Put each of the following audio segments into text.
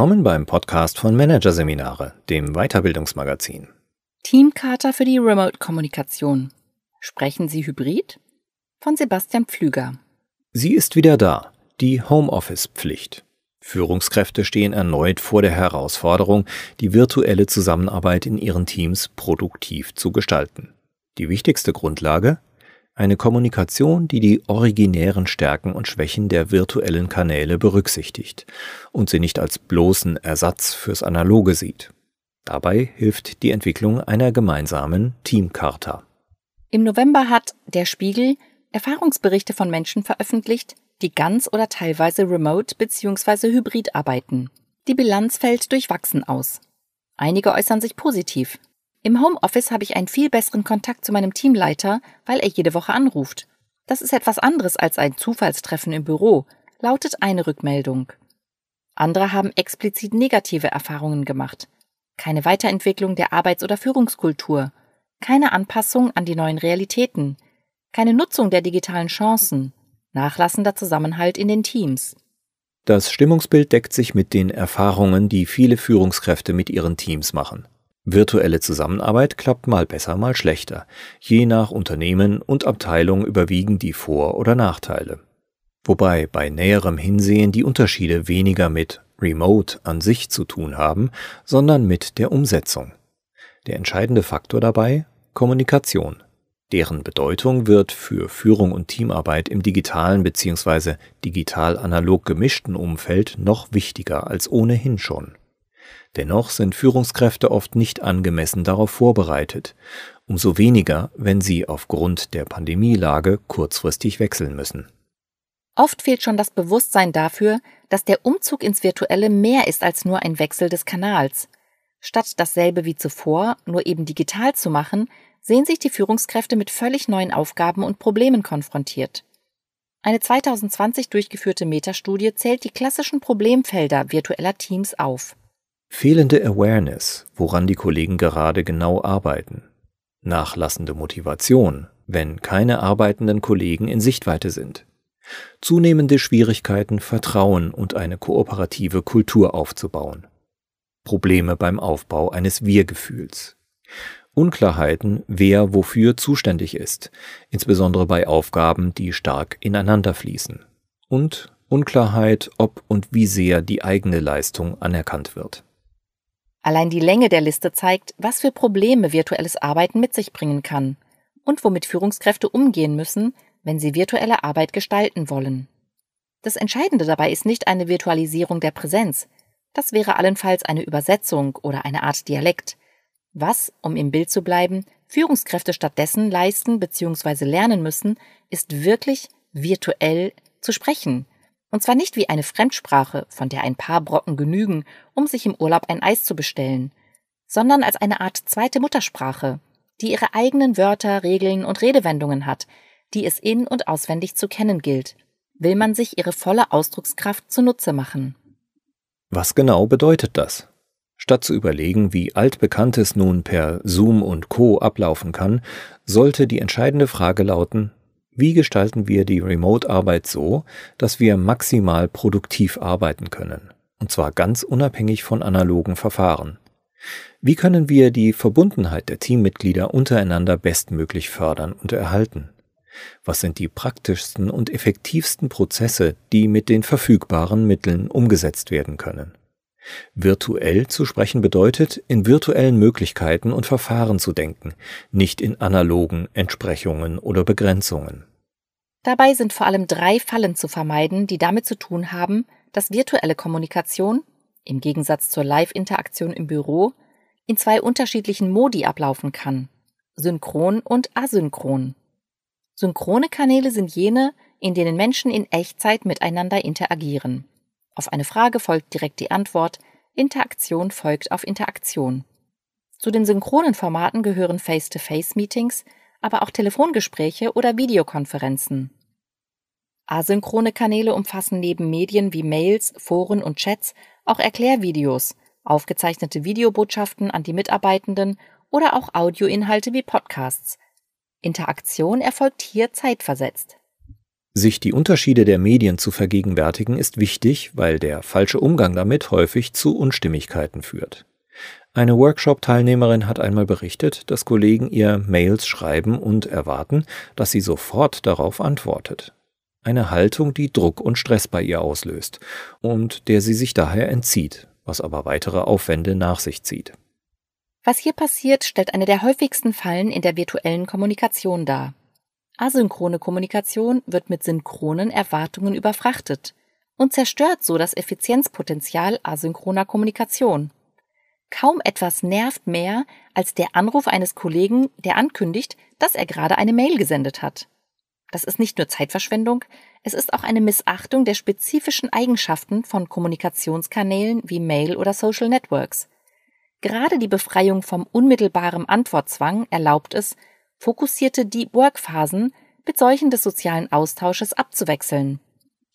Willkommen beim Podcast von Managerseminare, dem Weiterbildungsmagazin. Teamcharta für die Remote-Kommunikation. Sprechen Sie Hybrid? Von Sebastian Pflüger. Sie ist wieder da, die Homeoffice-Pflicht. Führungskräfte stehen erneut vor der Herausforderung, die virtuelle Zusammenarbeit in ihren Teams produktiv zu gestalten. Die wichtigste Grundlage? Eine Kommunikation, die die originären Stärken und Schwächen der virtuellen Kanäle berücksichtigt und sie nicht als bloßen Ersatz fürs Analoge sieht. Dabei hilft die Entwicklung einer gemeinsamen Teamcharta. Im November hat der Spiegel Erfahrungsberichte von Menschen veröffentlicht, die ganz oder teilweise remote bzw. hybrid arbeiten. Die Bilanz fällt durchwachsen aus. Einige äußern sich positiv. Im Homeoffice habe ich einen viel besseren Kontakt zu meinem Teamleiter, weil er jede Woche anruft. Das ist etwas anderes als ein Zufallstreffen im Büro, lautet eine Rückmeldung. Andere haben explizit negative Erfahrungen gemacht. Keine Weiterentwicklung der Arbeits- oder Führungskultur, keine Anpassung an die neuen Realitäten, keine Nutzung der digitalen Chancen, nachlassender Zusammenhalt in den Teams. Das Stimmungsbild deckt sich mit den Erfahrungen, die viele Führungskräfte mit ihren Teams machen. Virtuelle Zusammenarbeit klappt mal besser, mal schlechter. Je nach Unternehmen und Abteilung überwiegen die Vor- oder Nachteile. Wobei bei näherem Hinsehen die Unterschiede weniger mit Remote an sich zu tun haben, sondern mit der Umsetzung. Der entscheidende Faktor dabei Kommunikation. Deren Bedeutung wird für Führung und Teamarbeit im digitalen bzw. digital-analog gemischten Umfeld noch wichtiger als ohnehin schon. Dennoch sind Führungskräfte oft nicht angemessen darauf vorbereitet, umso weniger, wenn sie aufgrund der Pandemielage kurzfristig wechseln müssen. Oft fehlt schon das Bewusstsein dafür, dass der Umzug ins Virtuelle mehr ist als nur ein Wechsel des Kanals. Statt dasselbe wie zuvor, nur eben digital zu machen, sehen sich die Führungskräfte mit völlig neuen Aufgaben und Problemen konfrontiert. Eine 2020 durchgeführte Metastudie zählt die klassischen Problemfelder virtueller Teams auf. Fehlende Awareness, woran die Kollegen gerade genau arbeiten. Nachlassende Motivation, wenn keine arbeitenden Kollegen in Sichtweite sind. Zunehmende Schwierigkeiten, Vertrauen und eine kooperative Kultur aufzubauen. Probleme beim Aufbau eines Wir-Gefühls. Unklarheiten, wer wofür zuständig ist, insbesondere bei Aufgaben, die stark ineinander fließen. Und Unklarheit, ob und wie sehr die eigene Leistung anerkannt wird. Allein die Länge der Liste zeigt, was für Probleme virtuelles Arbeiten mit sich bringen kann und womit Führungskräfte umgehen müssen, wenn sie virtuelle Arbeit gestalten wollen. Das Entscheidende dabei ist nicht eine Virtualisierung der Präsenz, das wäre allenfalls eine Übersetzung oder eine Art Dialekt, was, um im Bild zu bleiben, Führungskräfte stattdessen leisten bzw. lernen müssen, ist wirklich virtuell zu sprechen. Und zwar nicht wie eine Fremdsprache, von der ein paar Brocken genügen, um sich im Urlaub ein Eis zu bestellen, sondern als eine Art zweite Muttersprache, die ihre eigenen Wörter, Regeln und Redewendungen hat, die es in und auswendig zu kennen gilt, will man sich ihre volle Ausdruckskraft zunutze machen. Was genau bedeutet das? Statt zu überlegen, wie altbekanntes nun per Zoom und Co ablaufen kann, sollte die entscheidende Frage lauten, wie gestalten wir die Remote-Arbeit so, dass wir maximal produktiv arbeiten können, und zwar ganz unabhängig von analogen Verfahren? Wie können wir die Verbundenheit der Teammitglieder untereinander bestmöglich fördern und erhalten? Was sind die praktischsten und effektivsten Prozesse, die mit den verfügbaren Mitteln umgesetzt werden können? Virtuell zu sprechen bedeutet, in virtuellen Möglichkeiten und Verfahren zu denken, nicht in analogen Entsprechungen oder Begrenzungen. Dabei sind vor allem drei Fallen zu vermeiden, die damit zu tun haben, dass virtuelle Kommunikation, im Gegensatz zur Live-Interaktion im Büro, in zwei unterschiedlichen Modi ablaufen kann, synchron und asynchron. Synchrone Kanäle sind jene, in denen Menschen in Echtzeit miteinander interagieren. Auf eine Frage folgt direkt die Antwort, Interaktion folgt auf Interaktion. Zu den synchronen Formaten gehören Face-to-Face-Meetings, aber auch Telefongespräche oder Videokonferenzen. Asynchrone Kanäle umfassen neben Medien wie Mails, Foren und Chats auch Erklärvideos, aufgezeichnete Videobotschaften an die Mitarbeitenden oder auch Audioinhalte wie Podcasts. Interaktion erfolgt hier zeitversetzt. Sich die Unterschiede der Medien zu vergegenwärtigen ist wichtig, weil der falsche Umgang damit häufig zu Unstimmigkeiten führt. Eine Workshop-Teilnehmerin hat einmal berichtet, dass Kollegen ihr Mails schreiben und erwarten, dass sie sofort darauf antwortet. Eine Haltung, die Druck und Stress bei ihr auslöst und der sie sich daher entzieht, was aber weitere Aufwände nach sich zieht. Was hier passiert, stellt eine der häufigsten Fallen in der virtuellen Kommunikation dar. Asynchrone Kommunikation wird mit synchronen Erwartungen überfrachtet und zerstört so das Effizienzpotenzial asynchroner Kommunikation. Kaum etwas nervt mehr als der Anruf eines Kollegen, der ankündigt, dass er gerade eine Mail gesendet hat. Das ist nicht nur Zeitverschwendung, es ist auch eine Missachtung der spezifischen Eigenschaften von Kommunikationskanälen wie Mail oder Social Networks. Gerade die Befreiung vom unmittelbaren Antwortzwang erlaubt es, fokussierte Deep Work Phasen mit solchen des sozialen Austausches abzuwechseln.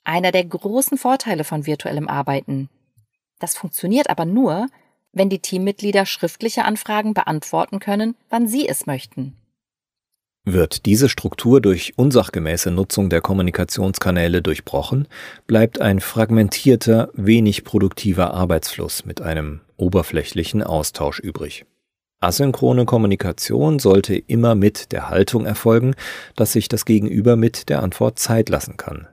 Einer der großen Vorteile von virtuellem Arbeiten. Das funktioniert aber nur, wenn die Teammitglieder schriftliche Anfragen beantworten können, wann sie es möchten. Wird diese Struktur durch unsachgemäße Nutzung der Kommunikationskanäle durchbrochen, bleibt ein fragmentierter, wenig produktiver Arbeitsfluss mit einem oberflächlichen Austausch übrig. Asynchrone Kommunikation sollte immer mit der Haltung erfolgen, dass sich das Gegenüber mit der Antwort Zeit lassen kann.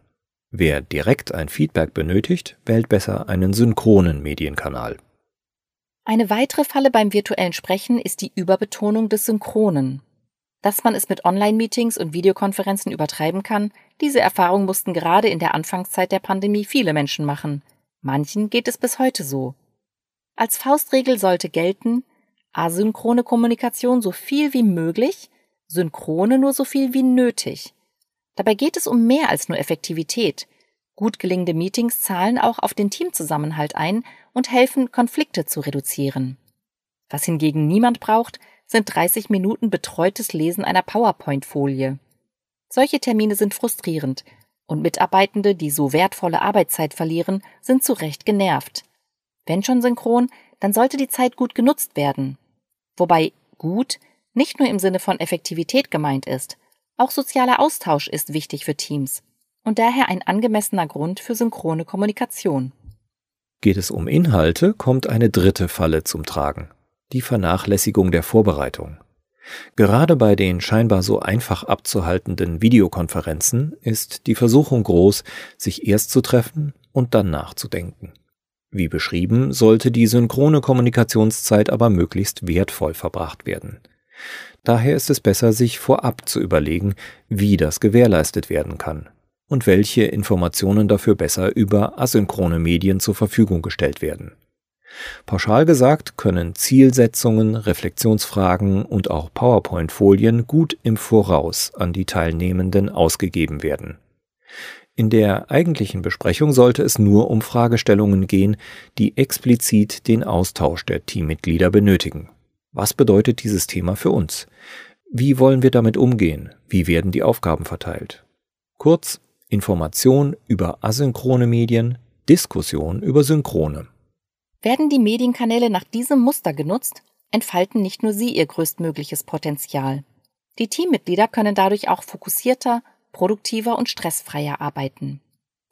Wer direkt ein Feedback benötigt, wählt besser einen synchronen Medienkanal. Eine weitere Falle beim virtuellen Sprechen ist die Überbetonung des Synchronen. Dass man es mit Online-Meetings und Videokonferenzen übertreiben kann, diese Erfahrung mussten gerade in der Anfangszeit der Pandemie viele Menschen machen. Manchen geht es bis heute so. Als Faustregel sollte gelten, asynchrone Kommunikation so viel wie möglich, synchrone nur so viel wie nötig. Dabei geht es um mehr als nur Effektivität. Gut gelingende Meetings zahlen auch auf den Teamzusammenhalt ein und helfen, Konflikte zu reduzieren. Was hingegen niemand braucht, sind 30 Minuten betreutes Lesen einer PowerPoint-Folie. Solche Termine sind frustrierend und Mitarbeitende, die so wertvolle Arbeitszeit verlieren, sind zu Recht genervt. Wenn schon synchron, dann sollte die Zeit gut genutzt werden. Wobei gut nicht nur im Sinne von Effektivität gemeint ist, auch sozialer Austausch ist wichtig für Teams und daher ein angemessener Grund für synchrone Kommunikation. Geht es um Inhalte, kommt eine dritte Falle zum Tragen, die Vernachlässigung der Vorbereitung. Gerade bei den scheinbar so einfach abzuhaltenden Videokonferenzen ist die Versuchung groß, sich erst zu treffen und dann nachzudenken. Wie beschrieben, sollte die synchrone Kommunikationszeit aber möglichst wertvoll verbracht werden. Daher ist es besser, sich vorab zu überlegen, wie das gewährleistet werden kann und welche Informationen dafür besser über asynchrone Medien zur Verfügung gestellt werden. Pauschal gesagt können Zielsetzungen, Reflexionsfragen und auch PowerPoint-Folien gut im Voraus an die Teilnehmenden ausgegeben werden. In der eigentlichen Besprechung sollte es nur um Fragestellungen gehen, die explizit den Austausch der Teammitglieder benötigen. Was bedeutet dieses Thema für uns? Wie wollen wir damit umgehen? Wie werden die Aufgaben verteilt? Kurz, Information über asynchrone Medien, Diskussion über synchrone. Werden die Medienkanäle nach diesem Muster genutzt, entfalten nicht nur sie ihr größtmögliches Potenzial. Die Teammitglieder können dadurch auch fokussierter, produktiver und stressfreier arbeiten.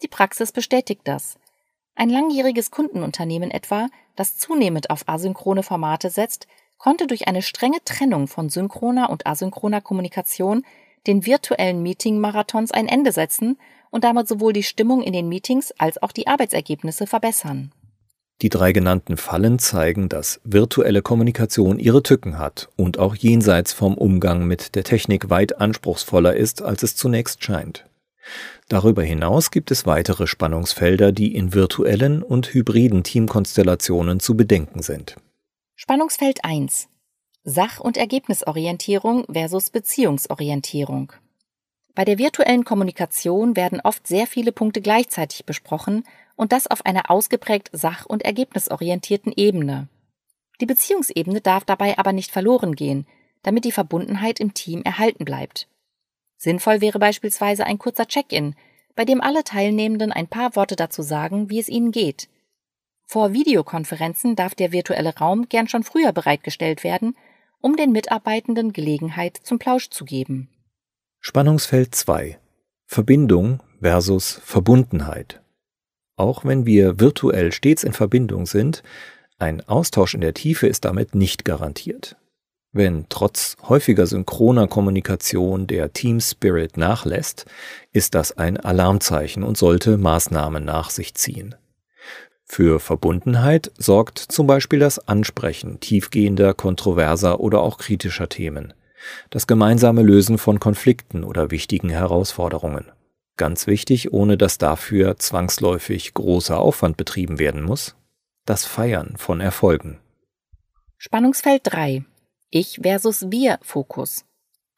Die Praxis bestätigt das. Ein langjähriges Kundenunternehmen etwa, das zunehmend auf asynchrone Formate setzt, konnte durch eine strenge Trennung von synchroner und asynchroner Kommunikation den virtuellen Meeting-Marathons ein Ende setzen und damit sowohl die Stimmung in den Meetings als auch die Arbeitsergebnisse verbessern. Die drei genannten Fallen zeigen, dass virtuelle Kommunikation ihre Tücken hat und auch jenseits vom Umgang mit der Technik weit anspruchsvoller ist, als es zunächst scheint. Darüber hinaus gibt es weitere Spannungsfelder, die in virtuellen und hybriden Teamkonstellationen zu bedenken sind. Spannungsfeld 1 Sach- und Ergebnisorientierung versus Beziehungsorientierung. Bei der virtuellen Kommunikation werden oft sehr viele Punkte gleichzeitig besprochen und das auf einer ausgeprägt sach- und ergebnisorientierten Ebene. Die Beziehungsebene darf dabei aber nicht verloren gehen, damit die Verbundenheit im Team erhalten bleibt. Sinnvoll wäre beispielsweise ein kurzer Check-in, bei dem alle Teilnehmenden ein paar Worte dazu sagen, wie es ihnen geht. Vor Videokonferenzen darf der virtuelle Raum gern schon früher bereitgestellt werden, um den Mitarbeitenden Gelegenheit zum Plausch zu geben. Spannungsfeld 2 Verbindung versus Verbundenheit. Auch wenn wir virtuell stets in Verbindung sind, ein Austausch in der Tiefe ist damit nicht garantiert. Wenn trotz häufiger synchroner Kommunikation der Team Spirit nachlässt, ist das ein Alarmzeichen und sollte Maßnahmen nach sich ziehen. Für Verbundenheit sorgt zum Beispiel das Ansprechen tiefgehender, kontroverser oder auch kritischer Themen, das gemeinsame Lösen von Konflikten oder wichtigen Herausforderungen. Ganz wichtig, ohne dass dafür zwangsläufig großer Aufwand betrieben werden muss, das Feiern von Erfolgen. Spannungsfeld 3 ich versus Wir Fokus.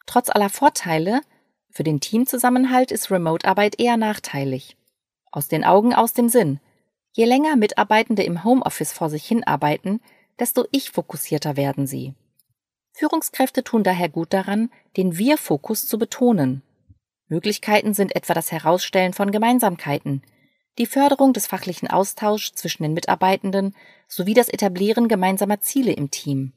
Trotz aller Vorteile, für den Teamzusammenhalt ist Remote-Arbeit eher nachteilig. Aus den Augen, aus dem Sinn. Je länger Mitarbeitende im Homeoffice vor sich hinarbeiten, desto ich-fokussierter werden sie. Führungskräfte tun daher gut daran, den Wir-Fokus zu betonen. Möglichkeiten sind etwa das Herausstellen von Gemeinsamkeiten, die Förderung des fachlichen Austauschs zwischen den Mitarbeitenden sowie das Etablieren gemeinsamer Ziele im Team.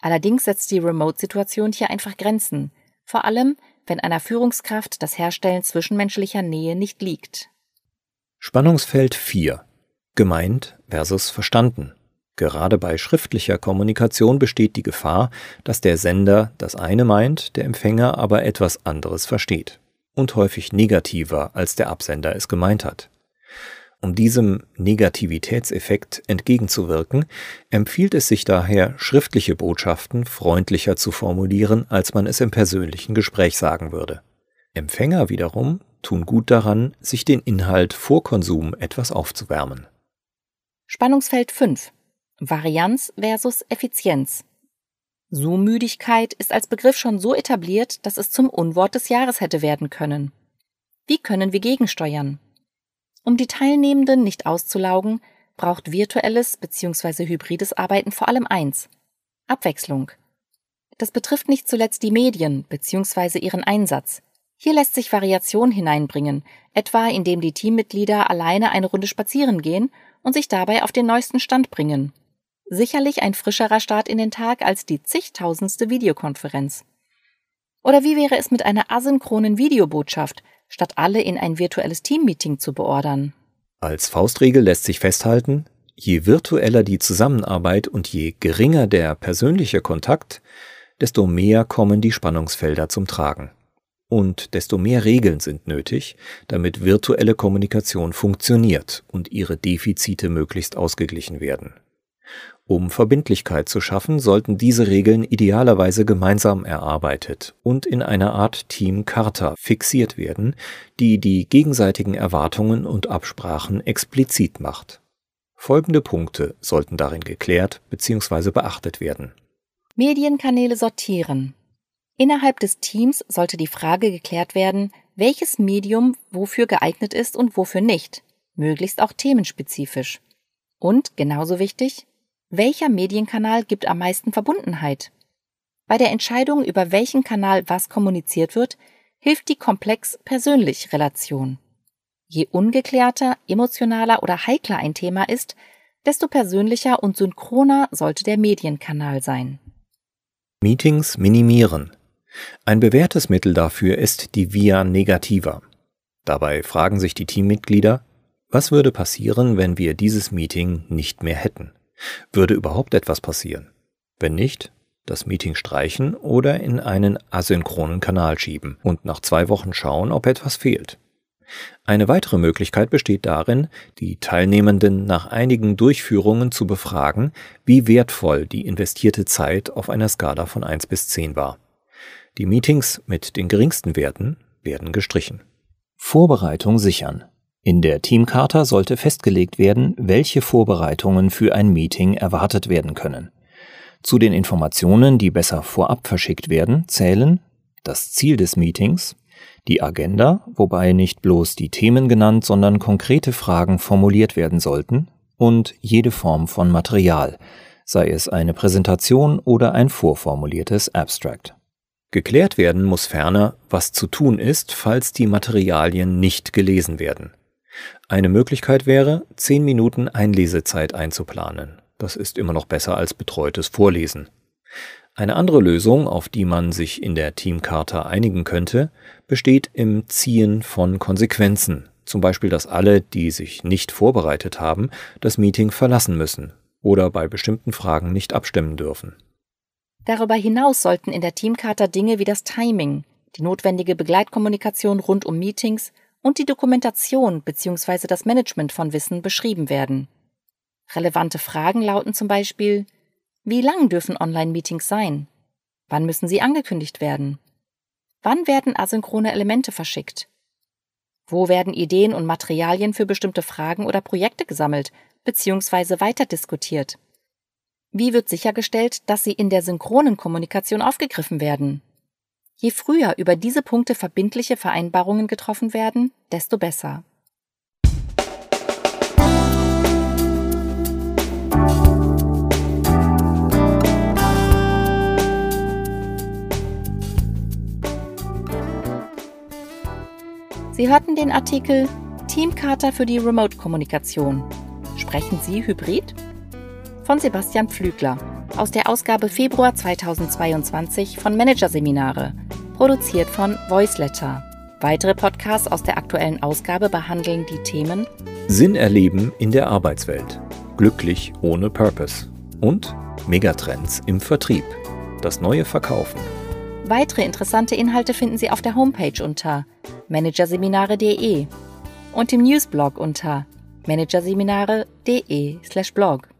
Allerdings setzt die Remote-Situation hier einfach Grenzen, vor allem wenn einer Führungskraft das Herstellen zwischenmenschlicher Nähe nicht liegt. Spannungsfeld 4 Gemeint versus verstanden. Gerade bei schriftlicher Kommunikation besteht die Gefahr, dass der Sender das eine meint, der Empfänger aber etwas anderes versteht und häufig negativer als der Absender es gemeint hat. Um diesem Negativitätseffekt entgegenzuwirken, empfiehlt es sich daher, schriftliche Botschaften freundlicher zu formulieren, als man es im persönlichen Gespräch sagen würde. Empfänger wiederum tun gut daran, sich den Inhalt vor Konsum etwas aufzuwärmen. Spannungsfeld 5 Varianz versus Effizienz. Zoom-Müdigkeit ist als Begriff schon so etabliert, dass es zum Unwort des Jahres hätte werden können. Wie können wir gegensteuern? Um die Teilnehmenden nicht auszulaugen, braucht virtuelles bzw. hybrides Arbeiten vor allem eins Abwechslung. Das betrifft nicht zuletzt die Medien bzw. ihren Einsatz. Hier lässt sich Variation hineinbringen, etwa indem die Teammitglieder alleine eine Runde spazieren gehen und sich dabei auf den neuesten Stand bringen. Sicherlich ein frischerer Start in den Tag als die zigtausendste Videokonferenz. Oder wie wäre es mit einer asynchronen Videobotschaft, statt alle in ein virtuelles Teammeeting zu beordern. Als Faustregel lässt sich festhalten, je virtueller die Zusammenarbeit und je geringer der persönliche Kontakt, desto mehr kommen die Spannungsfelder zum Tragen. Und desto mehr Regeln sind nötig, damit virtuelle Kommunikation funktioniert und ihre Defizite möglichst ausgeglichen werden. Um Verbindlichkeit zu schaffen, sollten diese Regeln idealerweise gemeinsam erarbeitet und in einer Art Team-Charta fixiert werden, die die gegenseitigen Erwartungen und Absprachen explizit macht. Folgende Punkte sollten darin geklärt bzw. beachtet werden. Medienkanäle sortieren. Innerhalb des Teams sollte die Frage geklärt werden, welches Medium wofür geeignet ist und wofür nicht, möglichst auch themenspezifisch. Und, genauso wichtig, welcher Medienkanal gibt am meisten Verbundenheit? Bei der Entscheidung, über welchen Kanal was kommuniziert wird, hilft die Komplex-Persönlich-Relation. Je ungeklärter, emotionaler oder heikler ein Thema ist, desto persönlicher und synchroner sollte der Medienkanal sein. Meetings minimieren. Ein bewährtes Mittel dafür ist die Via Negativa. Dabei fragen sich die Teammitglieder, was würde passieren, wenn wir dieses Meeting nicht mehr hätten? Würde überhaupt etwas passieren? Wenn nicht, das Meeting streichen oder in einen asynchronen Kanal schieben und nach zwei Wochen schauen, ob etwas fehlt. Eine weitere Möglichkeit besteht darin, die Teilnehmenden nach einigen Durchführungen zu befragen, wie wertvoll die investierte Zeit auf einer Skala von 1 bis 10 war. Die Meetings mit den geringsten Werten werden gestrichen. Vorbereitung sichern. In der Teamcharta sollte festgelegt werden, welche Vorbereitungen für ein Meeting erwartet werden können. Zu den Informationen, die besser vorab verschickt werden, zählen das Ziel des Meetings, die Agenda, wobei nicht bloß die Themen genannt, sondern konkrete Fragen formuliert werden sollten, und jede Form von Material, sei es eine Präsentation oder ein vorformuliertes Abstract. Geklärt werden muss ferner, was zu tun ist, falls die Materialien nicht gelesen werden. Eine Möglichkeit wäre, zehn Minuten Einlesezeit einzuplanen. Das ist immer noch besser als betreutes Vorlesen. Eine andere Lösung, auf die man sich in der Teamcharta einigen könnte, besteht im Ziehen von Konsequenzen, zum Beispiel, dass alle, die sich nicht vorbereitet haben, das Meeting verlassen müssen oder bei bestimmten Fragen nicht abstimmen dürfen. Darüber hinaus sollten in der Teamcharta Dinge wie das Timing, die notwendige Begleitkommunikation rund um Meetings und die Dokumentation bzw. das Management von Wissen beschrieben werden. Relevante Fragen lauten zum Beispiel Wie lang dürfen Online-Meetings sein? Wann müssen sie angekündigt werden? Wann werden asynchrone Elemente verschickt? Wo werden Ideen und Materialien für bestimmte Fragen oder Projekte gesammelt bzw. weiter diskutiert? Wie wird sichergestellt, dass sie in der synchronen Kommunikation aufgegriffen werden? Je früher über diese Punkte verbindliche Vereinbarungen getroffen werden, desto besser. Sie hörten den Artikel Teamcharta für die Remote-Kommunikation. Sprechen Sie Hybrid? Von Sebastian Pflügler aus der Ausgabe Februar 2022 von Managerseminare, produziert von Voiceletter. Weitere Podcasts aus der aktuellen Ausgabe behandeln die Themen Sinn erleben in der Arbeitswelt, glücklich ohne Purpose und Megatrends im Vertrieb, das neue Verkaufen. Weitere interessante Inhalte finden Sie auf der Homepage unter managerseminare.de und im Newsblog unter managerseminare.de/blog.